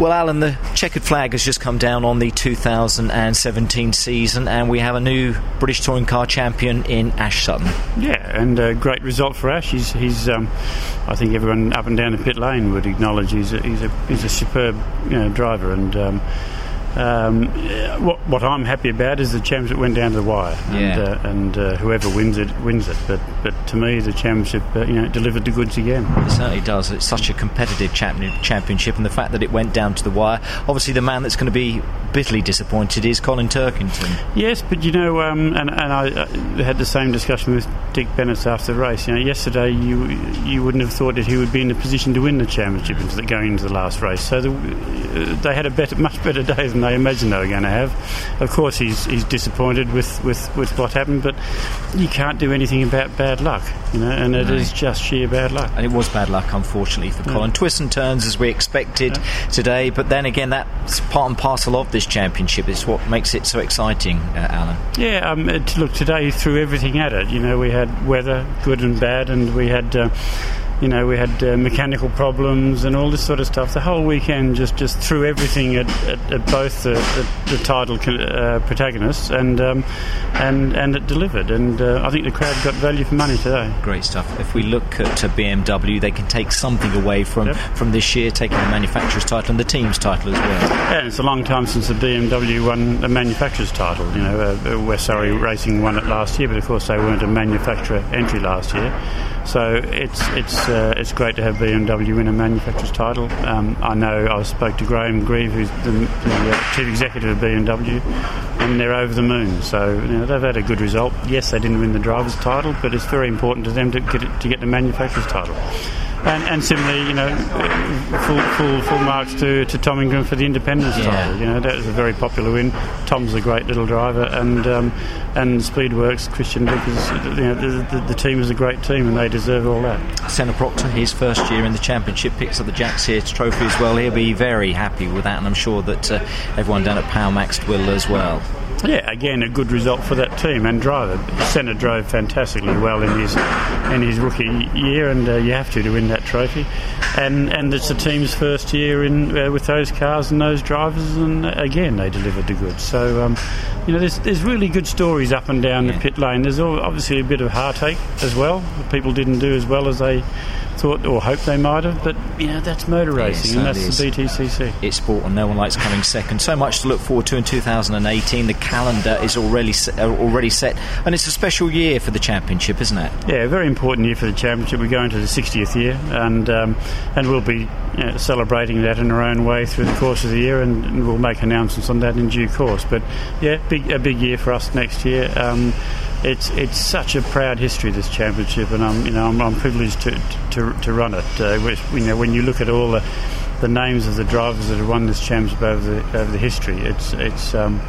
Well, Alan, the checkered flag has just come down on the 2017 season, and we have a new British Touring Car champion in Ash Sutton. Yeah, and a great result for Ash. He's, he's um, I think everyone up and down the pit lane would acknowledge he's a, he's a, he's a superb you know, driver, and um, um, what, what, I'm happy about is the championship went down to the wire, and, yeah. uh, and uh, whoever wins it wins it. But but to me, the championship uh, you know delivered the goods again. It certainly does. It's such a competitive championship, and the fact that it went down to the wire. Obviously, the man that's going to be bitterly disappointed is Colin Turkington. Yes, but you know, um, and, and I, I, had the same discussion with Dick Bennett after the race. You know, yesterday you you wouldn't have thought that he would be in a position to win the championship going into the last race. So the, they had a better, much better day than they imagined they were going to have. Of course, he's he's disappointed with, with, with what happened, but you can't do anything about bad luck, you know, and it no. is just sheer bad luck. And it was bad luck, unfortunately, for yeah. Colin. Twists and turns as we expected yeah. today, but then again, that's part and parcel of this championship. It's what makes it so exciting, uh, Alan. Yeah, um, look, today threw everything at it. You know, we had weather, good and bad, and we had. Uh, you know, we had uh, mechanical problems and all this sort of stuff. The whole weekend just, just threw everything at, at, at both the, the, the title uh, protagonists, and um, and and it delivered. And uh, I think the crowd got value for money today. Great stuff. If we look at BMW, they can take something away from yep. from this year, taking the manufacturer's title and the team's title as well. Yeah, it's a long time since the BMW won a manufacturer's title. You know, uh, West Surrey Racing won it last year, but of course they weren't a manufacturer entry last year. So it's it's uh, it's great to have BMW win a manufacturer's title. Um, I know I spoke to Graham Grieve, who's the, the uh, chief executive of BMW, and they're over the moon. So you know, they've had a good result. Yes, they didn't win the driver's title, but it's very important to them to get it, to get the manufacturer's title. And, and similarly, you know, full, full, full marks to, to Tom Ingram for the Independents yeah. title. You know, that was a very popular win. Tom's a great little driver, and um, and Speedworks, Christian Vickers, you know, the, the, the, team is a great team, and they deserve all that. Senna Proctor, his first year in the championship, picks up the Jack Sears Trophy as well. He'll be very happy with that, and I'm sure that uh, everyone down at Power Maxed will as well. Yeah, again, a good result for that team and driver. Senna drove fantastically well in his in his rookie year, and uh, you have to to win that trophy. And and it's the team's first year in uh, with those cars and those drivers, and again they delivered the goods. So um, you know, there's there's really good stories up and down yeah. the pit lane. There's obviously a bit of heartache as well. People didn't do as well as they thought or hoped they might have, but you know that's motor racing and that's the BTCC. It's sport, and no one likes coming second. So much to look forward to in 2018. The calendar is already uh, already set, and it's a special year for the championship, isn't it? Yeah, a very important year for the championship. We're going into the 60th year, and um, and we'll be you know, celebrating that in our own way through the course of the year, and, and, we'll make announcements on that in due course. But yeah, big a big year for us next year. Um, it's it's such a proud history this championship, and I'm you know I'm, I'm privileged to, to, to run it. Uh, which, you know when you look at all the the names of the drivers that have won this championship over the over the history, it's it's um,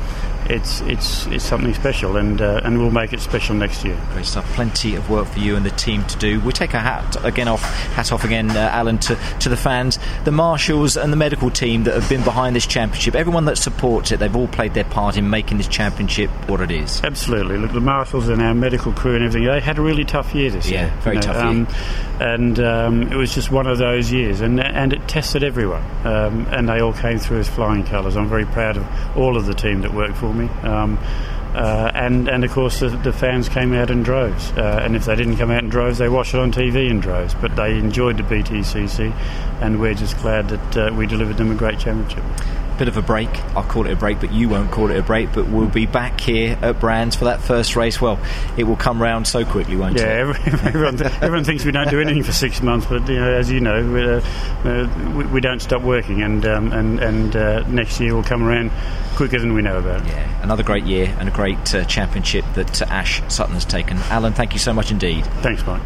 it's it's it's something special, and uh, and we'll make it special next year. Great stuff. Plenty of work for you and the team to do. We take our hat again off, hat off again, uh, Alan, to to the fans, the marshals, and the medical team that have been behind this championship. Everyone that supports it, they've all played their part in making this championship what it is. Absolutely. Look, the marshals and our medical crew and everything, they had a really tough year this yeah, year. very you know, tough um, and um, it was just one of those years, and and it tested everyone, um, and they all came through as flying colours. I'm very proud of all of the team that worked for me. Um, uh, and and of course the, the, fans came out in droves. Uh, and if they didn't come out in droves, they watched it on TV in droves. But they enjoyed the BTCC, and we're just glad that uh, we delivered them a great championship bit of a break. I'll call it a break, but you won't call it a break. But we'll be back here at Brands for that first race. Well, it will come round so quickly, won't yeah, it? Yeah, everyone, everyone, thinks we don't do anything for six months, but you know, as you know, we, uh, uh, we, we, don't stop working, and um, and and uh, next year will come around quicker than we know about. Yeah, another great year and a great uh, championship that Ash Sutton has taken. Alan, thank you so much indeed. Thanks, Mike.